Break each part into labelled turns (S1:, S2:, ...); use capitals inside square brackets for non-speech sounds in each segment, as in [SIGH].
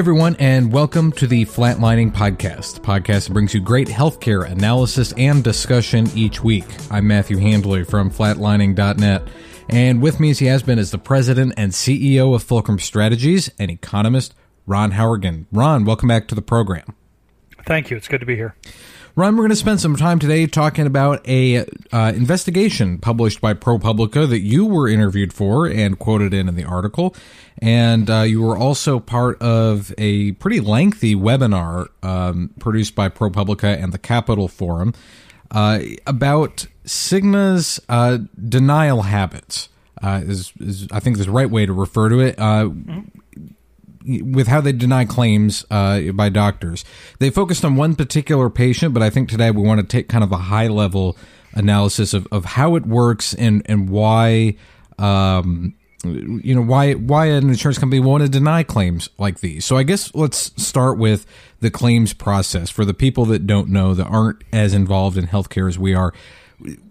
S1: everyone, and welcome to the Flatlining Podcast. The podcast brings you great healthcare analysis and discussion each week. I'm Matthew Handley from flatlining.net, and with me as he has been is the president and CEO of Fulcrum Strategies and economist Ron Howrigan. Ron, welcome back to the program.
S2: Thank you. It's good to be here.
S1: Ron, we're going to spend some time today talking about a uh, investigation published by ProPublica that you were interviewed for and quoted in in the article, and uh, you were also part of a pretty lengthy webinar um, produced by ProPublica and the Capitol Forum uh, about Cigna's uh, denial habits. Uh, is, is I think is the right way to refer to it. Mm-hmm with how they deny claims uh, by doctors. They focused on one particular patient, but I think today we want to take kind of a high level analysis of, of how it works and and why um, you know why why an insurance company want to deny claims like these. So I guess let's start with the claims process for the people that don't know that aren't as involved in healthcare as we are.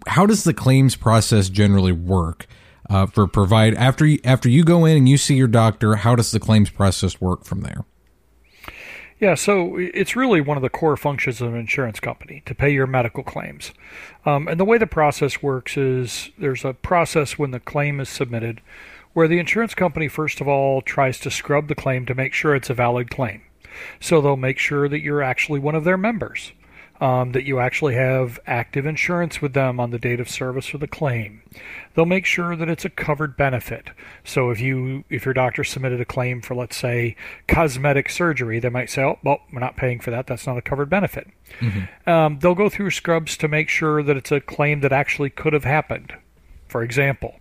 S1: How does the claims process generally work? Uh, for provide after you, after you go in and you see your doctor. How does the claims process work from there?
S2: Yeah, so it's really one of the core functions of an insurance company to pay your medical claims. Um, and the way the process works is there's a process when the claim is submitted where the insurance company, first of all, tries to scrub the claim to make sure it's a valid claim. So they'll make sure that you're actually one of their members um, that you actually have active insurance with them on the date of service for the claim. They'll make sure that it's a covered benefit. So if you if your doctor submitted a claim for let's say cosmetic surgery, they might say, "Oh, well, we're not paying for that. That's not a covered benefit." Mm-hmm. Um, they'll go through scrubs to make sure that it's a claim that actually could have happened. For example,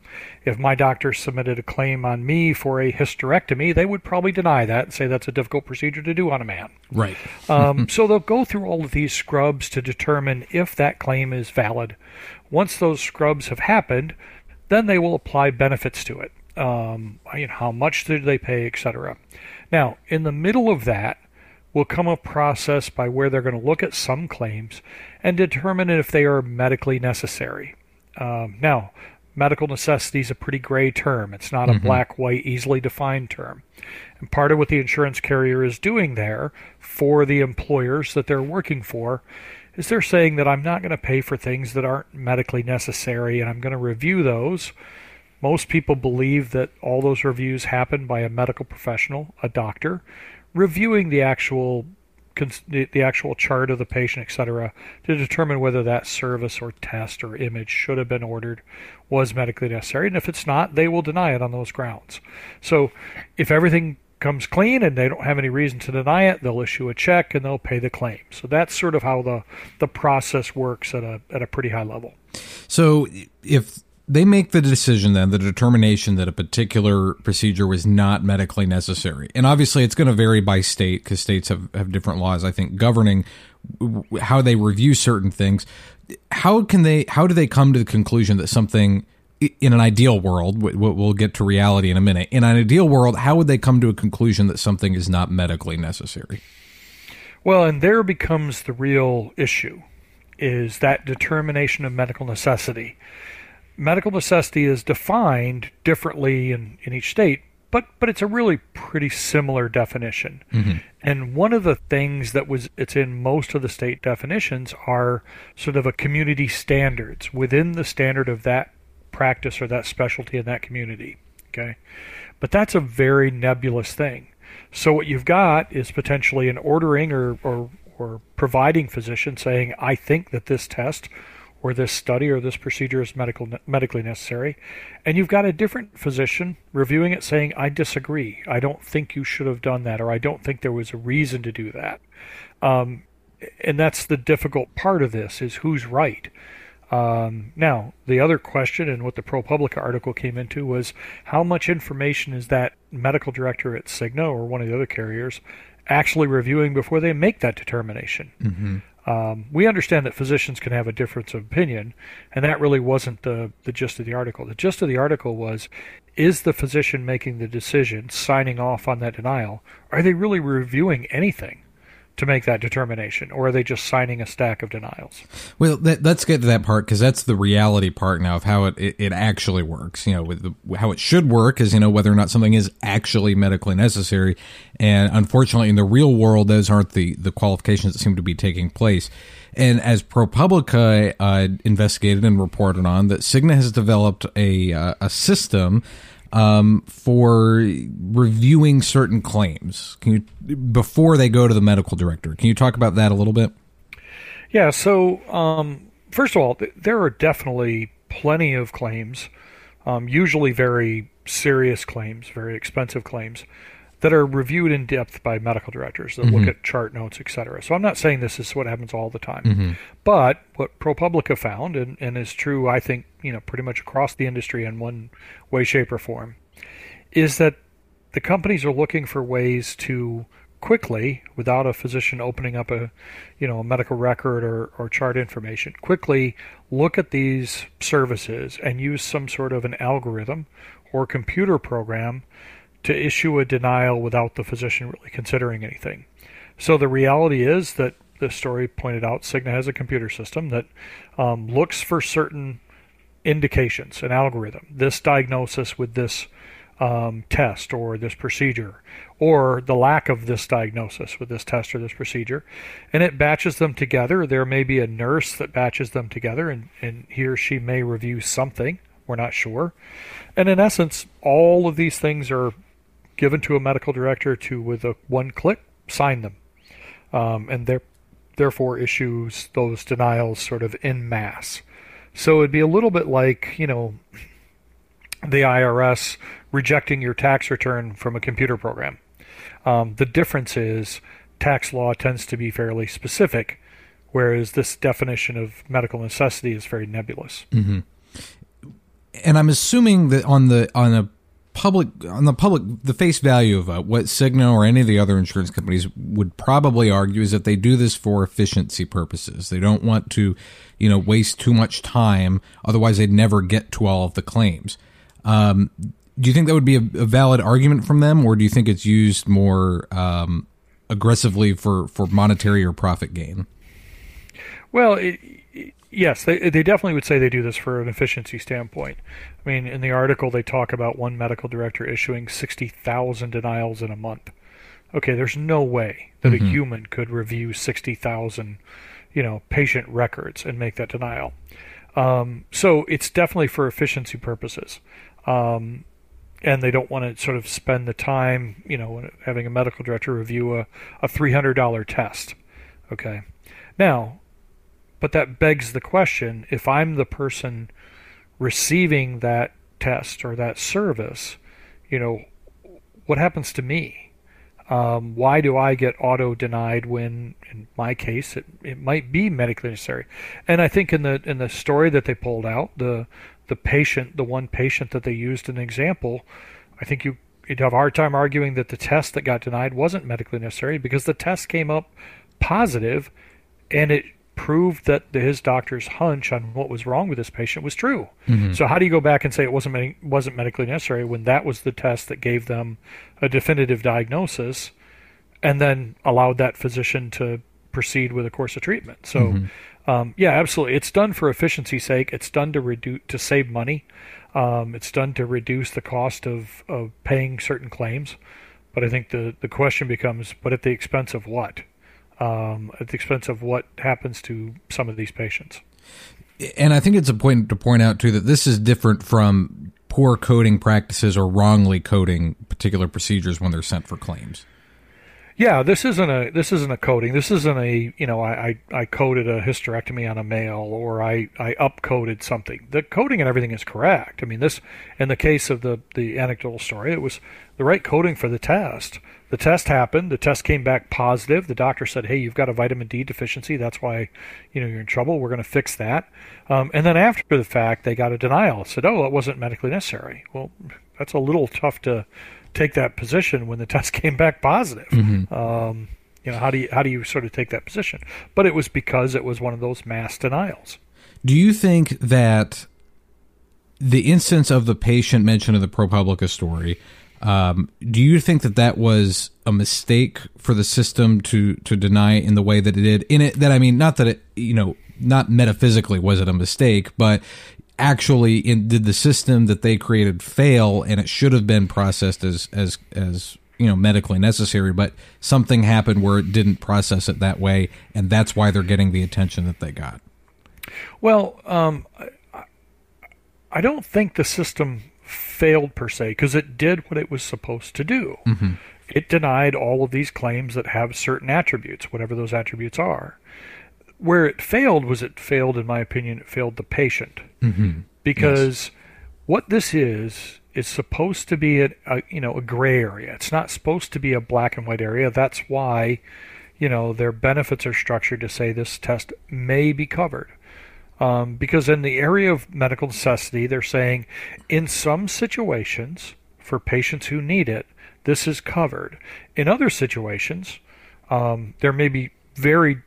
S2: if my doctor submitted a claim on me for a hysterectomy, they would probably deny that and say that's a difficult procedure to do on a man.
S1: Right.
S2: um, [LAUGHS] so they'll go through all of these scrubs to determine if that claim is valid. Once those scrubs have happened, then they will apply benefits to it. Um, you know, how much did they pay, etc. Now, in the middle of that will come a process by where they're going to look at some claims and determine if they are medically necessary. Um, now, medical necessity is a pretty gray term. It's not a mm-hmm. black, white, easily defined term. And part of what the insurance carrier is doing there for the employers that they're working for is they're saying that I'm not going to pay for things that aren't medically necessary and I'm going to review those. Most people believe that all those reviews happen by a medical professional, a doctor, reviewing the actual the actual chart of the patient, etc., to determine whether that service or test or image should have been ordered was medically necessary. And if it's not, they will deny it on those grounds. So if everything comes clean and they don't have any reason to deny it, they'll issue a check and they'll pay the claim. So that's sort of how the, the process works at a at a pretty high level.
S1: So if they make the decision then the determination that a particular procedure was not medically necessary. And obviously it's going to vary by state because states have, have different laws i think governing how they review certain things. How can they how do they come to the conclusion that something in an ideal world we'll get to reality in a minute in an ideal world how would they come to a conclusion that something is not medically necessary?
S2: Well and there becomes the real issue is that determination of medical necessity medical necessity is defined differently in, in each state, but but it's a really pretty similar definition. Mm-hmm. And one of the things that was it's in most of the state definitions are sort of a community standards within the standard of that practice or that specialty in that community. Okay. But that's a very nebulous thing. So what you've got is potentially an ordering or, or, or providing physician saying, I think that this test or this study or this procedure is medical medically necessary. And you've got a different physician reviewing it saying i disagree. I don't think you should have done that or i don't think there was a reason to do that. Um, and that's the difficult part of this is who's right. Um, now the other question and what the ProPublica article came into was how much information is that medical director at Cigna or one of the other carriers actually reviewing before they make that determination? Mm-hmm. Um, we understand that physicians can have a difference of opinion, and that really wasn't the, the gist of the article. The gist of the article was is the physician making the decision, signing off on that denial? Are they really reviewing anything to make that determination, or are they just signing a stack of denials?
S1: Well, that, let's get to that part because that's the reality part now of how it, it, it actually works. You know, with the, how it should work is you know whether or not something is actually medically necessary, and unfortunately, in the real world, those aren't the the qualifications that seem to be taking place. And as ProPublica uh, investigated and reported on, that Cigna has developed a uh, a system um, for reviewing certain claims. Can you before they go to the medical director? Can you talk about that a little bit?
S2: Yeah. So um, first of all, th- there are definitely plenty of claims, um, usually very serious claims, very expensive claims that are reviewed in depth by medical directors that mm-hmm. look at chart notes, etc. So I'm not saying this is what happens all the time, mm-hmm. but what ProPublica found, and, and is true, I think, you know, pretty much across the industry in one way, shape, or form, is that the companies are looking for ways to quickly, without a physician opening up a, you know, a medical record or, or chart information, quickly look at these services and use some sort of an algorithm or computer program to issue a denial without the physician really considering anything. So the reality is that the story pointed out Cigna has a computer system that um, looks for certain indications, an algorithm, this diagnosis with this um, test or this procedure, or the lack of this diagnosis with this test or this procedure, and it batches them together. There may be a nurse that batches them together, and, and he or she may review something. We're not sure. And in essence, all of these things are given to a medical director to, with a one click, sign them. Um, and there, therefore issues those denials sort of in mass. So it'd be a little bit like, you know, the IRS rejecting your tax return from a computer program. Um, the difference is tax law tends to be fairly specific, whereas this definition of medical necessity is very nebulous.
S1: Mm-hmm. And I'm assuming that on the on a public on the public the face value of uh, what Cigna or any of the other insurance companies would probably argue is that they do this for efficiency purposes. They don't want to, you know, waste too much time. Otherwise, they'd never get to all of the claims. Um, do you think that would be a, a, valid argument from them, or do you think it's used more um, aggressively for for monetary or profit gain?
S2: Well, it, Yes, they they definitely would say they do this for an efficiency standpoint. I mean, in the article they talk about one medical director issuing 60,000 denials in a month. Okay, there's no way that mm-hmm. a human could review 60,000, you know, patient records and make that denial. Um, so it's definitely for efficiency purposes. Um, and they don't want to sort of spend the time, you know, having a medical director review a, a $300 test. Okay. Now, but that begs the question if I'm the person receiving that test or that service, you know, what happens to me? Um, why do I get auto denied when, in my case, it, it might be medically necessary? And I think in the in the story that they pulled out, the the patient, the one patient that they used an example, I think you you'd have a hard time arguing that the test that got denied wasn't medically necessary because the test came up positive, and it proved that his doctor's hunch on what was wrong with this patient was true. Mm-hmm. So how do you go back and say it wasn't wasn't medically necessary when that was the test that gave them a definitive diagnosis, and then allowed that physician to proceed with a course of treatment? So, mm-hmm. um, yeah, absolutely, it's done for efficiency's sake. It's done to reduce to save money. Um, it's done to reduce the cost of, of paying certain claims. But I think the, the question becomes, but at the expense of what? Um, at the expense of what happens to some of these patients.
S1: And I think it's important to point out too that this is different from poor coding practices or wrongly coding particular procedures when they're sent for claims.
S2: Yeah, this isn't a this isn't a coding. This isn't a you know I, I, I coded a hysterectomy on a male or I I upcoded something. The coding and everything is correct. I mean this in the case of the the anecdotal story, it was the right coding for the test. The test happened. The test came back positive. The doctor said, "Hey, you've got a vitamin D deficiency. That's why you know you're in trouble. We're going to fix that." Um, and then after the fact, they got a denial. Said, "Oh, it wasn't medically necessary." Well, that's a little tough to take that position when the test [LAUGHS] came back positive. Mm-hmm. Um, you know, how do you how do you sort of take that position? But it was because it was one of those mass denials.
S1: Do you think that the instance of the patient mentioned in the ProPublica story Um, do you think that that was a mistake for the system to to deny in the way that it did? In it, that I mean, not that it, you know, not metaphysically was it a mistake, but actually, in, did the system that they created fail, and it should have been processed as as as you know medically necessary, but something happened where it didn't process it that way, and that's why they're getting the attention that they got.
S2: Well, um, I, I don't think the system failed per se because it did what it was supposed to do.
S1: Mm-hmm.
S2: It denied all of these claims that have certain attributes, whatever those attributes are. Where it failed was it failed, in my opinion, it failed the patient
S1: Mm-hmm.
S2: because
S1: Yes.
S2: what this is is supposed to be a, a you know a gray area. It's not supposed to be a black and white area. That's why you know their benefits are structured to say this test may be covered. Um, because in the area of medical necessity, they're saying in some situations for patients who need it, this is covered. In other situations, um, there may be very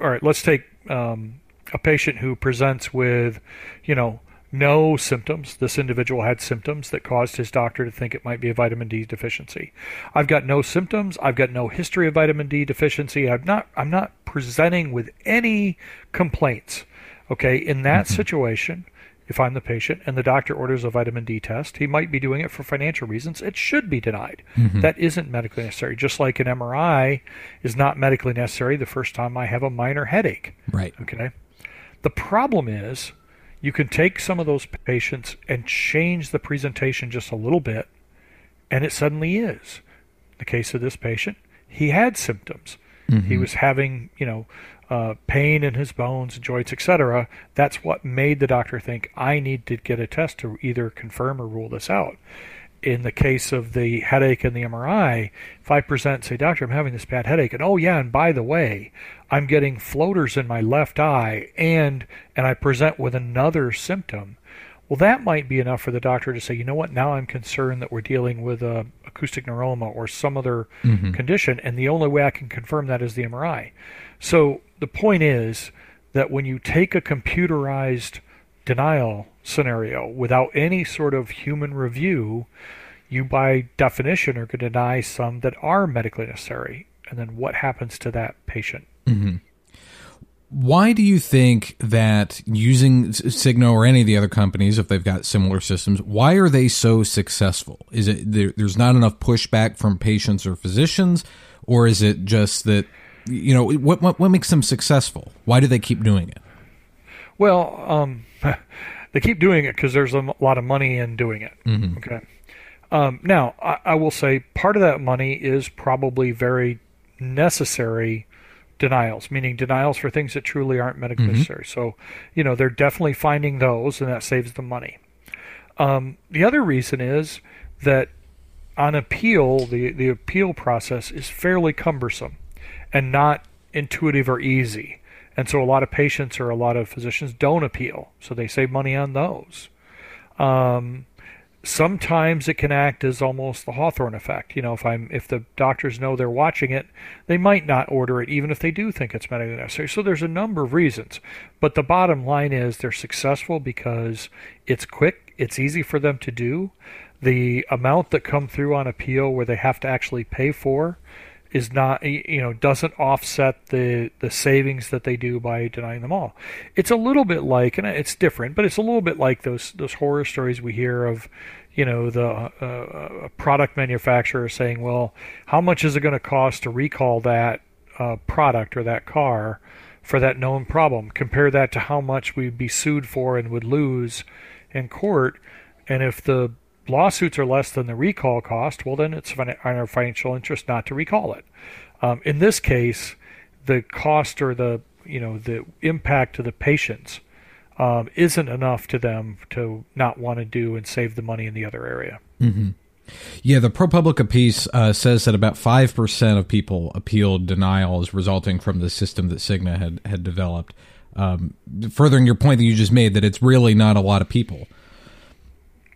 S2: all right, let's take um, a patient who presents with, you know, no symptoms. This individual had symptoms that caused his doctor to think it might be a vitamin D deficiency. I've got no symptoms. I've got no history of vitamin D deficiency. I'm not. I'm not presenting with any complaints. Okay, in that situation, if I'm the patient and the doctor orders a vitamin D test, he might be doing it for financial reasons. It should be denied. Mm-hmm. That isn't medically necessary. Just like an MRI is not medically necessary the first time I have a minor headache.
S1: Right.
S2: Okay. The problem is you can take some of those patients and change the presentation just a little bit, and it suddenly is. In the case of this patient, he had symptoms. Mm-hmm. He was having, you know, uh, pain in his bones, joints, etc. That's what made the doctor think I need to get a test to either confirm or rule this out. In the case of the headache and the MRI, if I present, say, doctor, I'm having this bad headache, and oh yeah, and by the way, I'm getting floaters in my left eye, and and I present with another symptom, well, that might be enough for the doctor to say, you know what, now I'm concerned that we're dealing with a acoustic neuroma or some other condition, and the only way I can confirm that is the MRI. So the point is that when you take a computerized denial scenario without any sort of human review, you by definition are going to deny some that are medically necessary. And then what happens to that patient? Mm-hmm.
S1: Why do you think that using S- Cigna or any of the other companies, if they've got similar systems, why are they so successful? Is it there, there's not enough pushback from patients or physicians, or is it just that you know what what, what makes them successful? Why do they keep doing it?
S2: Well, um, [LAUGHS] they keep doing it because there's a lot of money in doing it. Okay. Um, now, I, I will say part of that money is probably very necessary denials, meaning denials for things that truly aren't medically necessary. So, you know, they're definitely finding those, and that saves them money. Um, the other reason is that on appeal, the, the appeal process is fairly cumbersome and not intuitive or easy. And so a lot of patients or a lot of physicians don't appeal, so they save money on those. Um, sometimes it can act as almost the Hawthorne effect. You know, if I'm if the doctors know they're watching it, they might not order it even if they do think it's medically necessary. So there's a number of reasons. But the bottom line is they're successful because it's quick, it's easy for them to do. The amount that come through on appeal where they have to actually pay for is not you know doesn't offset the the savings that they do by denying them all. It's a little bit like and it's different, but it's a little bit like those those horror stories we hear of you know the uh, a product manufacturer saying, "Well, how much is it going to cost to recall that uh, product or that car for that known problem? Compare that to how much we'd be sued for and would lose in court, and if the lawsuits are less than the recall cost, well, then it's in our financial interest not to recall it. Um, in this case, the cost or the you know the impact to the patients um, isn't enough to them to not want to do and save the money in the other area.
S1: Yeah, the ProPublica piece uh, says that about five percent of people appealed denials resulting from the system that Cigna had had developed. Um, furthering your point that you just made, that it's really not a lot of people.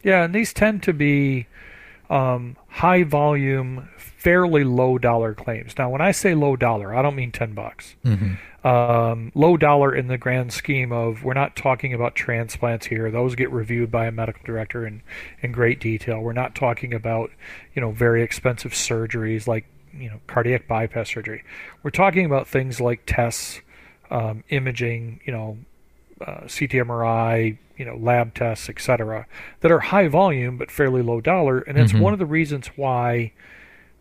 S2: Yeah, and these tend to be um, high volume, fairly low dollar claims. Now, when I say low dollar, I don't mean 10 bucks. Mm-hmm. Um, low dollar in the grand scheme of we're not talking about transplants here. Those get reviewed by a medical director in, in great detail. We're not talking about, you know, very expensive surgeries like, you know, cardiac bypass surgery. We're talking about things like tests, um, imaging, you know, uh, CT MRI, you know, lab tests, etc., that are high volume but fairly low dollar, and it's mm-hmm. one of the reasons why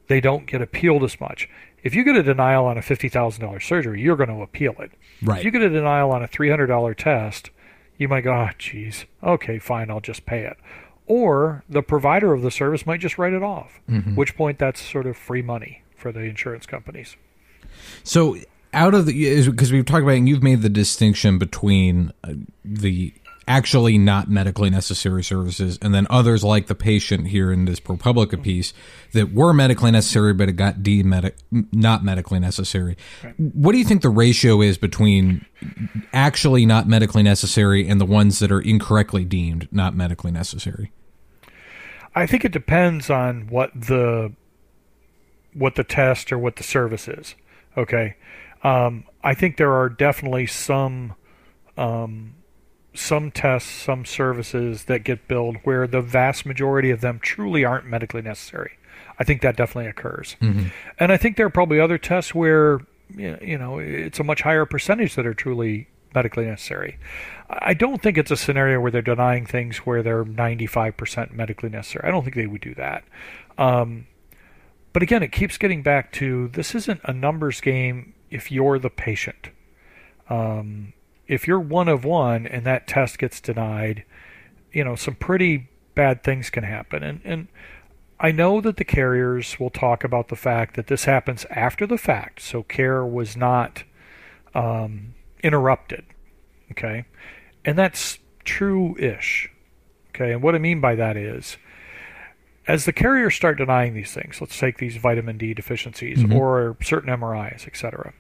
S2: they don't get appealed as much. If you get a denial on a fifty thousand dollars surgery, you're going to appeal it.
S1: Right.
S2: If you get a denial on a three hundred dollar test, you might go, "Oh, geez, okay, fine, I'll just pay it." Or the provider of the service might just write it off. Mm-hmm. Which point that's sort of free money for the insurance companies.
S1: So out of the because we've talked about and you've made the distinction between uh, the actually not medically necessary services, and then others like the patient here in this ProPublica piece that were medically necessary, but it got deemed not medically necessary. What do you think the ratio is between actually not medically necessary and the ones that are incorrectly deemed not medically necessary?
S2: I think it depends on what the what the test or what the service is. Okay, um, I think there are definitely some um, some tests, some services that get billed where the vast majority of them truly aren't medically necessary. I think that definitely occurs. Mm-hmm. And I think there are probably other tests where you know it's a much higher percentage that are truly medically necessary. I don't think it's a scenario where they're denying things where they're 95% medically necessary. I don't think they would do that. Um, but again, it keeps getting back to this isn't a numbers game if you're the patient. Um, if you're one of one and that test gets denied, you know, some pretty bad things can happen. And and I know that the carriers will talk about the fact that this happens after the fact, so care was not um, interrupted. Okay, and that's true-ish. Okay, and what I mean by that is, as the carriers start denying these things, let's take these vitamin D deficiencies mm-hmm. or certain MRIs, etc.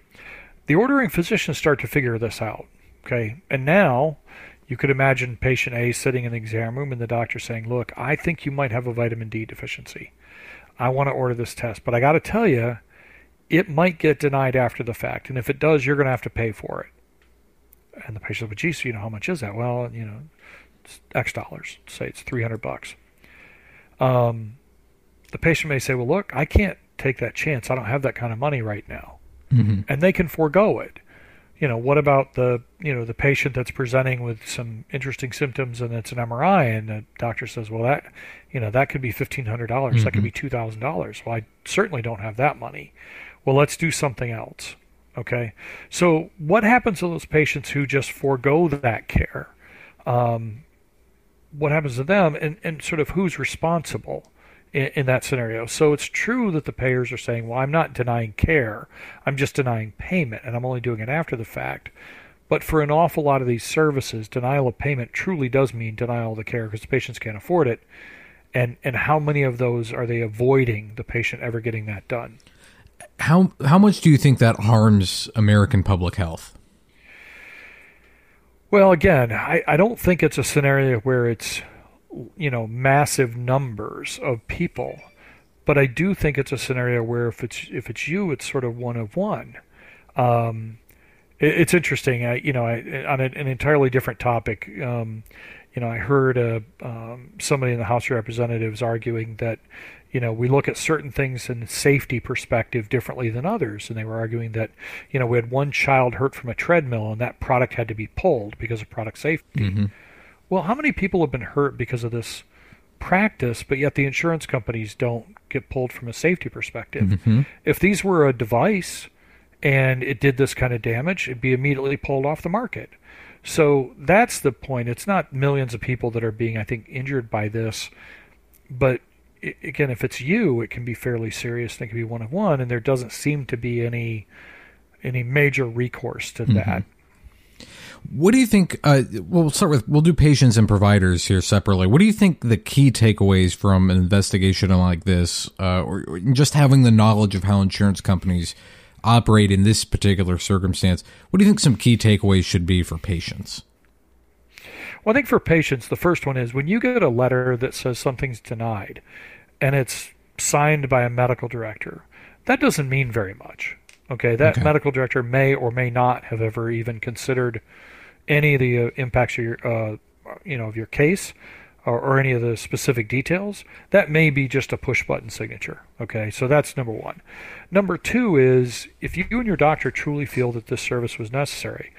S2: The ordering physicians start to figure this out. Okay, and now you could imagine patient A sitting in the exam room and the doctor saying, Look, I think you might have a vitamin D deficiency. I want to order this test, but I got to tell you, it might get denied after the fact. And if it does, you're going to have to pay for it. And the patient says, Well, geez, you know, how much is that? Well, you know, it's X dollars. Say it's 300 bucks. Um, the patient may say, Well, look, I can't take that chance. I don't have that kind of money right now. Mm-hmm. And they can forego it you know, what about the you know the patient that's presenting with some interesting symptoms and it's an MRI and the doctor says, well, that you know that could be fifteen hundred dollars, mm-hmm. that could be mm-hmm. two thousand dollars. Well, I certainly don't have that money. Well, let's do something else. Okay, so what happens to those patients who just forego that care? Um, what happens to them, and and sort of who's responsible? In, in that scenario. So it's true that the payers are saying, well, I'm not denying care, I'm just denying payment, and I'm only doing it after the fact. But for an awful lot of these services, denial of payment truly does mean denial of the care because the patients can't afford it. And and how many of those are they avoiding the patient ever getting that done?
S1: How how much do you think that harms American public health?
S2: Well, again, I, I don't think it's a scenario where it's you know massive numbers of people. But I do think it's a scenario where if it's if it's you it's sort of one of one. Um, it, it's interesting. I, you know I, on an, entirely different topic um, you know I heard a, um, somebody in the House of Representatives arguing that you know we look at certain things in safety perspective differently than others. And they were arguing that you know we had one child hurt from a treadmill and that product had to be pulled because of product safety. Mm-hmm well, how many people have been hurt because of this practice, but yet the insurance companies don't get pulled from a safety perspective? Mm-hmm. If these were a device and it did this kind of damage, it'd be immediately pulled off the market. So that's the point. It's not millions of people that are being, I think, injured by this, but again, if it's you, it can be fairly serious. And it can be one of one, and there doesn't seem to be any any major recourse to mm-hmm. that.
S1: What do you think? Uh, we'll start with we'll do patients and providers here separately. What do you think the key takeaways from an investigation like this, uh, or, or just having the knowledge of how insurance companies operate in this particular circumstance? What do you think some key takeaways should be for patients?
S2: Well, I think for patients, the first one is when you get a letter that says something's denied, and it's signed by a medical director, that doesn't mean very much. Okay, that
S1: Okay.
S2: medical director may or may not have ever even considered any of the uh, impacts of your, uh, you know, of your case, or, or any of the specific details. That may be just a push button signature. Okay, so that's number one. Number two is if you and your doctor truly feel that this service was necessary,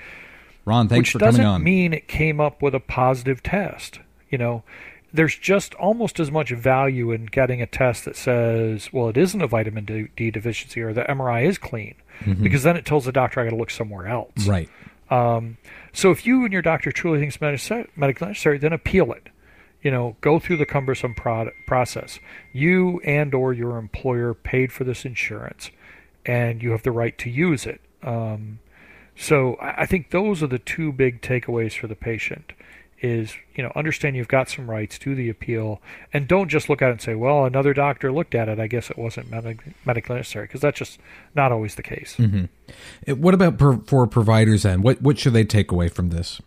S1: Ron, thanks
S2: which
S1: for
S2: doesn't
S1: coming on.
S2: mean it came up with a positive test. You know, there's just almost as much value in getting a test that says, well, it isn't a vitamin D, D deficiency or the MRI is clean, because then it tells the doctor I got to look somewhere else.
S1: Mm-hmm. right.
S2: Um, so if you and your doctor truly think it's medically necessary, then appeal it. You know, go through the cumbersome prod- process. You and or your employer paid for this insurance, and you have the right to use it. Um, so I think those are the two big takeaways for the patient. Is you know understand you've got some rights, do the appeal, and don't just look at it and say, well, another doctor looked at it. I guess it wasn't medic- medically necessary because that's just not always the case.
S1: Uh, What about per, for providers then? What what should they take away from this?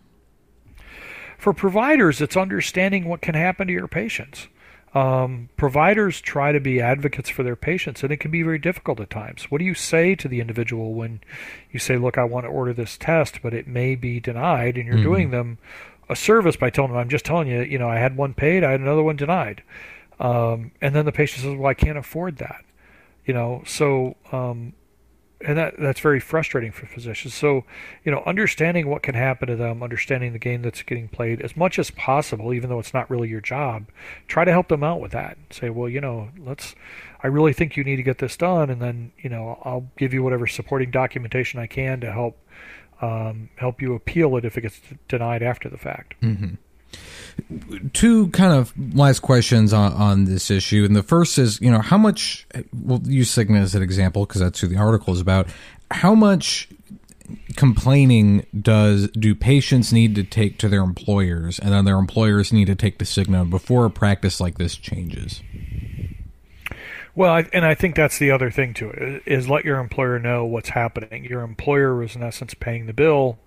S2: For providers, it's understanding what can happen to your patients. Um, providers try to be advocates for their patients, and it can be very difficult at times. What do you say to the individual when you say, "Look, I want to order this test, but it may be denied," and you're doing them a service by telling them, "I'm just telling you, you know, I had one paid, I had another one denied," um, and then the patient says, "Well, I can't afford that," you know. So um, and that that's very frustrating for physicians. So, you know, understanding what can happen to them, understanding the game that's getting played as much as possible, even though it's not really your job, try to help them out with that. Say, well, you know, let's. I really think you need to get this done, and then you know, I'll give you whatever supporting documentation I can to help um, help you appeal it if it gets denied after the fact.
S1: two kind of last questions on, on this issue. And the first is, you know, how much, we'll use Cigna as an example because that's who the article is about. How much complaining does do patients need to take to their employers and then their employers need to take to Cigna before a practice like this changes?
S2: Well, I, and I think that's the other thing to it is let your employer know what's happening. Your employer is in essence paying the bill.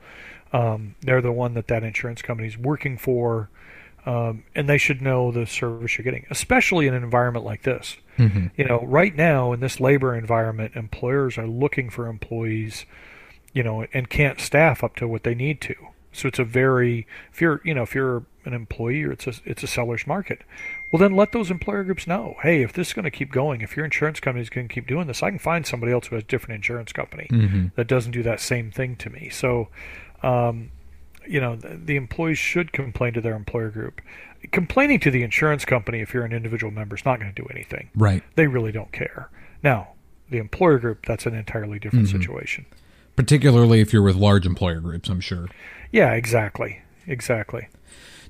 S2: Um, they're the one that that insurance company is working for, um, and they should know the service you're getting, especially in an environment like this. You know, right now in this labor environment, employers are looking for employees, you know, and can't staff up to what they need to. So it's a very if you're you know if you're an employee or it's a it's a seller's market. Well, then let those employer groups know. Hey, if this is going to keep going, if your insurance company is going to keep doing this, I can find somebody else who has a different insurance company that doesn't do that same thing to me. So, um, you know, the, the employees should complain to their employer group. Complaining to the insurance company if you're an individual member is not going to do anything.
S1: Right.
S2: They really don't care. Now, the employer group, that's an entirely different situation.
S1: Particularly if you're with large employer groups, I'm sure.
S2: Yeah, exactly. Exactly.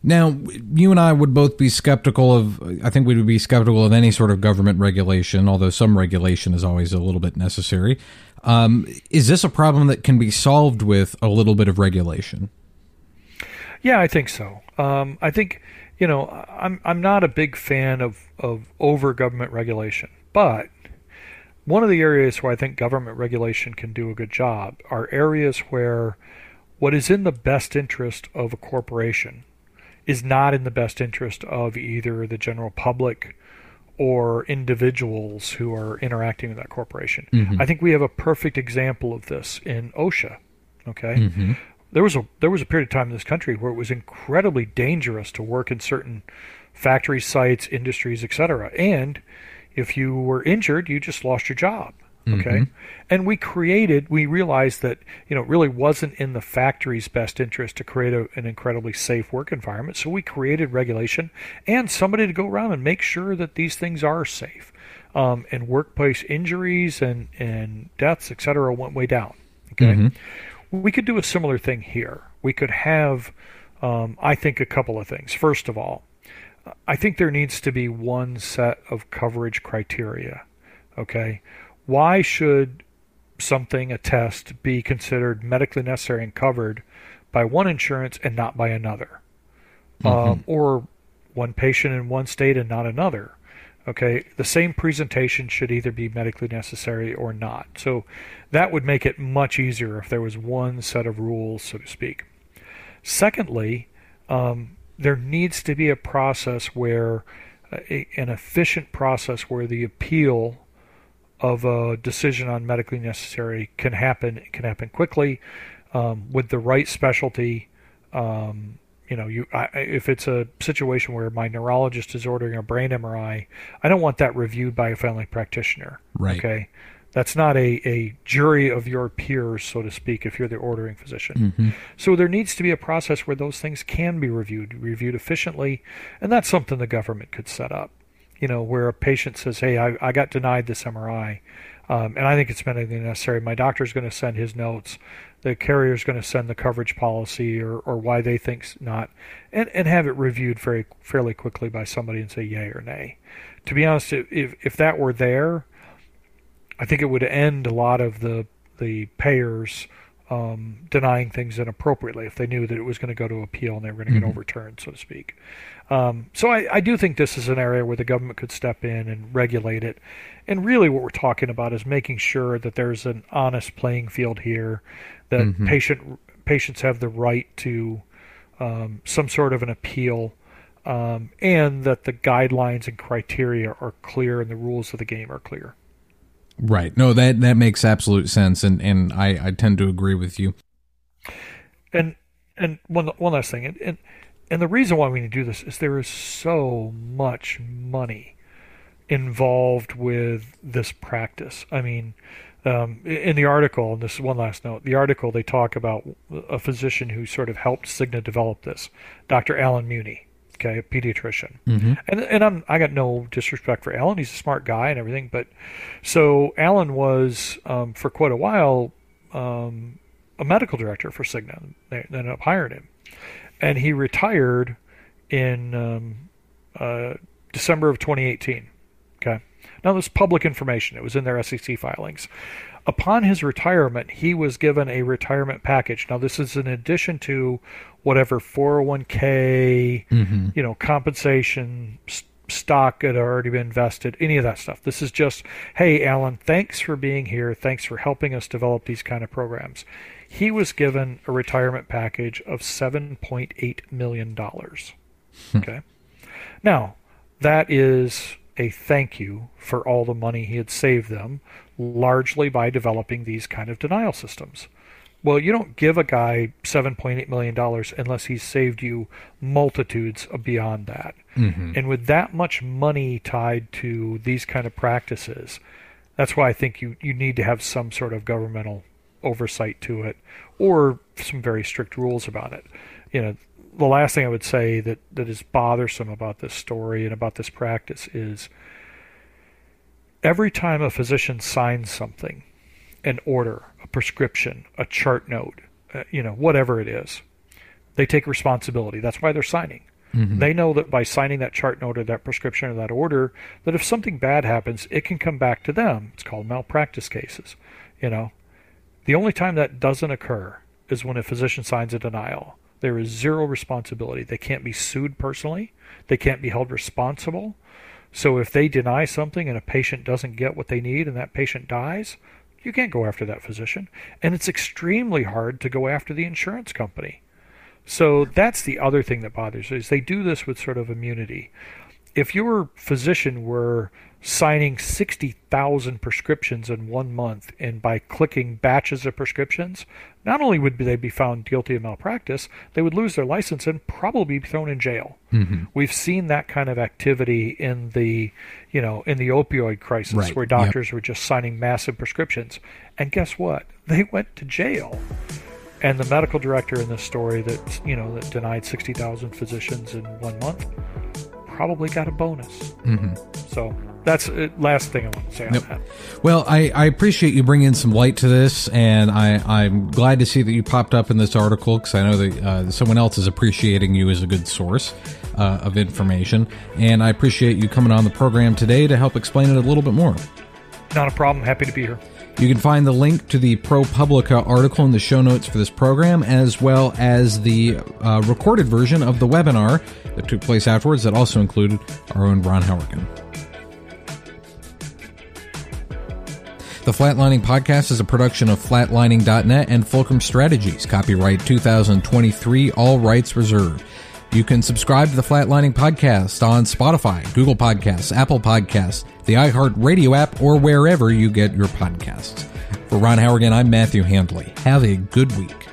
S1: Now, you and I would both be skeptical of, I think we would be skeptical of any sort of government regulation, although some regulation is always a little bit necessary. Um, is this a problem that can be solved with a little bit of regulation?
S2: Yeah, I think so. Um, I think you know I'm I'm not a big fan of of over government regulation, but one of the areas where I think government regulation can do a good job are areas where what is in the best interest of a corporation is not in the best interest of either the general public or individuals who are interacting with that corporation. Mm-hmm. I think we have a perfect example of this in OSHA. Okay, mm-hmm. there was a there was a period of time in this country where it was incredibly dangerous to work in certain factory sites, industries, etc. And if you were injured, you just lost your job. Okay, and we created, we realized that you know it really wasn't in the factory's best interest to create a, an incredibly safe work environment. So we created regulation and somebody to go around and make sure that these things are safe. Um, and workplace injuries and and deaths, etc., went way down. Okay, we could do a similar thing here. We could have, um, I think, a couple of things. First of all, I think there needs to be one set of coverage criteria. Okay, why should something, a test, be considered medically necessary and covered by one insurance and not by another? Um, or one patient in one state and not another? Okay, the same presentation should either be medically necessary or not. So that would make it much easier if there was one set of rules, so to speak. Secondly, um, there needs to be a process where a, an efficient process where the appeal of a decision on medically necessary can happen It can happen quickly um, with the right specialty. Um, you know, you I, if it's a situation where my neurologist is ordering a brain MRI, I don't want that reviewed by a family practitioner.
S1: Right.
S2: Okay. That's not a, a jury of your peers, so to speak, if you're the ordering physician.
S1: Mm-hmm.
S2: So there needs to be a process where those things can be reviewed, reviewed efficiently, and that's something the government could set up. You know, where a patient says, "Hey, I, I got denied this MRI, um, and I think it's medically necessary. My doctor's going to send his notes. The carrier's going to send the coverage policy or, or why they think not, and, and have it reviewed very fairly quickly by somebody and say yay or nay. To be honest, if if that were there, I think it would end a lot of the the payers um, denying things inappropriately if they knew that it was going to go to appeal and they were going to
S1: Mm-hmm.
S2: get overturned, so to speak. Um, so I, I do think this is an area where the government could step in and regulate it. And really, what we're talking about is making sure that there's an honest playing field here, that
S1: Mhm.
S2: patient patients have the right to um, some sort of an appeal, um, and that the guidelines and criteria are clear and the rules of the game are clear.
S1: Right. No, that that makes absolute sense, and and I I tend to agree with you.
S2: and and one one last thing, and, and and the reason why we need to do this is there is so much money involved with this practice. I mean, um, in the article, and this is one last note, the article they talk about a physician who sort of helped Cigna develop this, Dr. Alan Muney, okay, a pediatrician.
S1: Mm-hmm.
S2: And and I'm I got no disrespect for Alan. He's a smart guy and everything, but so Alan was um, for quite a while um, a medical director for Cigna. They, they ended up hiring him, and he retired in um, uh, December of 2018. Okay, now this is public information. It was in their SEC filings. Upon his retirement, he was given a retirement package. Now this is in addition to whatever 401k,
S1: Mm-hmm.
S2: you know, compensation, s- stock had already been invested, any of that stuff. This is just, hey, Alan, thanks for being here. Thanks for helping us develop these kind of programs. He was given a retirement package of $7.8 million. Okay. Now, that is a thank you for all the money he had saved them, largely by developing these kind of denial systems. Well, you don't give a guy $7.8 million unless he's saved you multitudes beyond that.
S1: Mm-hmm.
S2: And with that much money tied to these kind of practices, that's why I think you, you need to have some sort of governmental oversight to it or some very strict rules about it. You know, the last thing I would say that, that is bothersome about this story and about this practice is every time a physician signs something, an order, a prescription, a chart note, uh, you know, whatever it is, they take responsibility. That's why they're signing.
S1: Mhm.
S2: They know that by signing that chart note or that prescription or that order, that if something bad happens, it can come back to them. It's called malpractice cases. You know, the only time that doesn't occur is when a physician signs a denial. There is zero responsibility. They can't be sued personally. They can't be held responsible. So if they deny something and a patient doesn't get what they need and that patient dies, you can't go after that physician. And it's extremely hard to go after the insurance company. So that's the other thing that bothers is they do this with sort of immunity. If your physician were signing 60,000 prescriptions in one month and by clicking batches of prescriptions, not only would they be found guilty of malpractice, they would lose their license and probably be thrown in jail.
S1: Mm-hmm.
S2: We've seen that kind of activity in the, you know, in the opioid crisis
S1: Right,
S2: where
S1: yep.
S2: doctors were just signing massive prescriptions. And guess what? [LAUGHS] They went to jail. And the medical director in this story that, you know, that denied 60,000 physicians in one month probably got a bonus.
S1: Mm-hmm.
S2: So that's uh, last thing I want to say on that.
S1: Well, I, I appreciate you bringing some light to this, and I, I'm glad to see that you popped up in this article because I know that uh, someone else is appreciating you as a good source uh, of information. And I appreciate you coming on the program today to help explain it a little bit more.
S2: Not a problem. Happy to be here.
S1: You can find the link to the ProPublica article in the show notes for this program, as well as the uh, recorded version of the webinar that took place afterwards that also included our own Ron Howrigan. The Flatlining Podcast is a production of flatlining.net and Fulcrum Strategies. Copyright 2023, all rights reserved. You can subscribe to the Flatlining Podcast on Spotify, Google Podcasts, Apple Podcasts, the iHeartRadio app, or wherever you get your podcasts. For Ron Howrigan, I'm Matthew Handley. Have a good week.